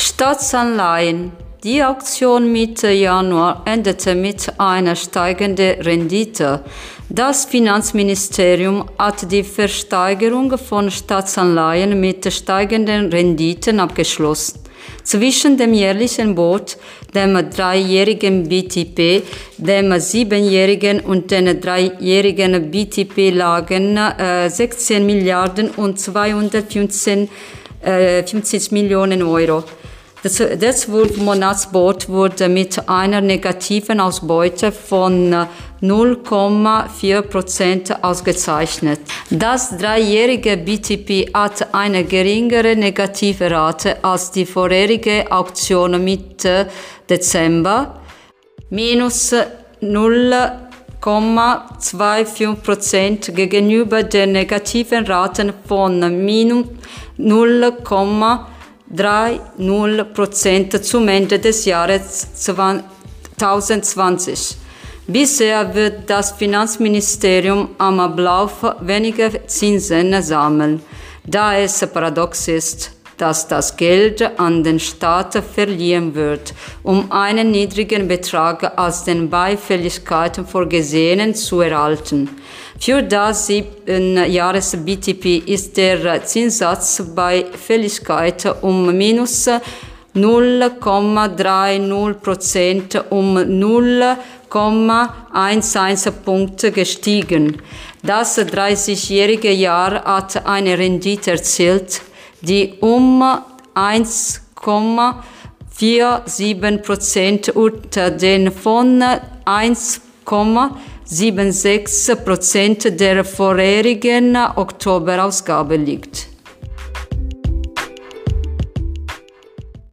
Staatsanleihen. Die Auktion Mitte Januar endete mit einer steigenden Rendite. Das Finanzministerium hat die Versteigerung von Staatsanleihen mit steigenden Renditen abgeschlossen. Zwischen dem jährlichen Boot, dem dreijährigen BTP, dem siebenjährigen und den dreijährigen BTP lagen äh, 16 Milliarden und 215 äh, 50 Millionen Euro. Das, das Monatsboot wurde mit einer negativen Ausbeute von 0,4 Prozent ausgezeichnet. Das dreijährige BTP hat eine geringere negative Rate als die vorherige Auktion Mitte Dezember, minus 0,25 Prozent gegenüber den negativen Raten von minus 0,5 3,0 Prozent zum Ende des Jahres 2020. Bisher wird das Finanzministerium am Ablauf weniger Zinsen sammeln, da es paradox ist, dass das Geld an den Staat verliehen wird, um einen niedrigen Betrag als den bei Fälligkeiten vorgesehenen zu erhalten. Für das sieben Jahres BTP ist der Zinssatz bei Fälligkeit um minus 0,30 Prozent um 0,11 Punkte gestiegen. Das 30-jährige Jahr hat eine Rendite erzielt, die um 1,47 Prozent unter den von 1,76 Prozent der vorherigen Oktoberausgabe liegt.